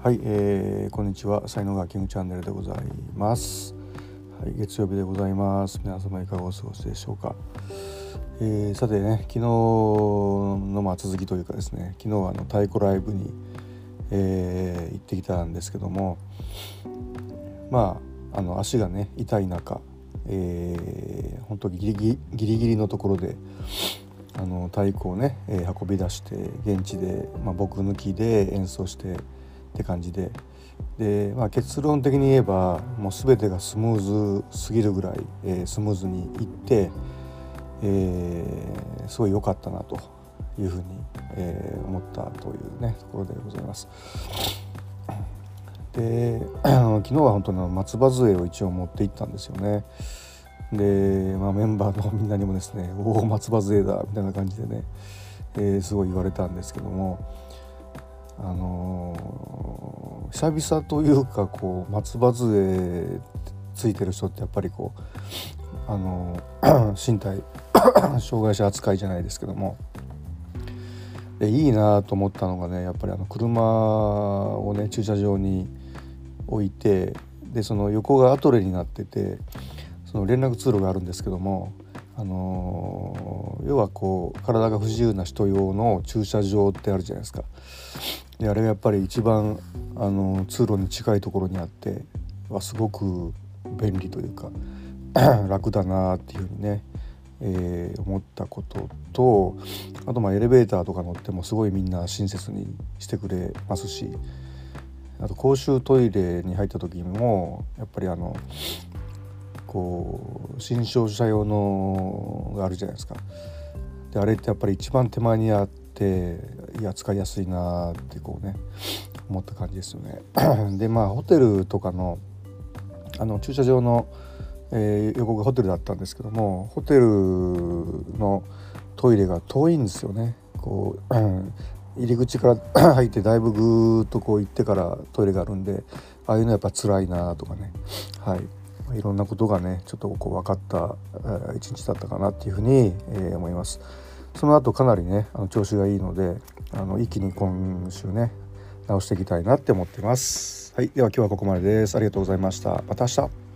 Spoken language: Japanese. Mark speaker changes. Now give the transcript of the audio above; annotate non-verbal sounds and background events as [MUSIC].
Speaker 1: はい、えー、こんにちは。才能がキングチャンネルでございます、はい、月曜日でございます。皆様いかがお過ごしでしょうか、えー、さてね昨日のまあ続きというかですね昨日はあの太鼓ライブに、えー、行ってきたんですけどもまああの足がね痛い中、えー、本当ギリギリギリギリのところであの太鼓をね、えー、運び出して現地で、まあ、僕抜きで演奏してって感じでで、まあ、結論的に言えばもう全てがスムーズすぎるぐらい、えー、スムーズにいって、えー、すごい良かったなというふうに、えー、思ったというねところでございます。で [CLEARS THROAT] 昨日は本当に松葉杖を一応持って行ったんですよね。で、まあ、メンバーのみんなにもですね「おお松葉杖だ」みたいな感じでね、えー、すごい言われたんですけどもあのー、久々というかこう松葉杖ついてる人ってやっぱりこうあのー、[CLEARS THROAT] 身体 [CLEARS THROAT] 障害者扱いじゃないですけども。でいいなと思ったのがねやっぱりあの車をね駐車場に置いてでその横がアトレになっててその連絡通路があるんですけどもあの要はこう体が不自由な人用の駐車場ってあるじゃないですか。であれがやっぱり一番あの通路に近いところにあってはすごく便利というか [CLEARS THROAT] 楽だなっていうふうにね、えー、思ったこととあとまあエレベーターとか乗ってもすごいみんな親切にしてくれますしあと公衆トイレに入った時もやっぱりあのこう新商者用のがあるじゃないですか。であれってやっぱり一番手前にあっていや使いやすいなってこうね思った感じですよね。[CLEARS THROAT] でまあホテルとかのあの駐車場の、えー、横がホテルだったんですけどもホテルのトイレが遠いんですよね。こう [CLEARS THROAT] 入り口から [CLEARS THROAT] 入ってだいぶぐーっとこう行ってからトイレがあるんでああいうのやっぱ辛いなとかねはいいろんなことがねちょっとこう分かった一日だったかなっていうふうに、えー、思います。その後かなりねあの調子がいいのであの一気に今週ね直していきたいなって思ってます。はい、では今日はここまでです。ありがとうございました。また明日。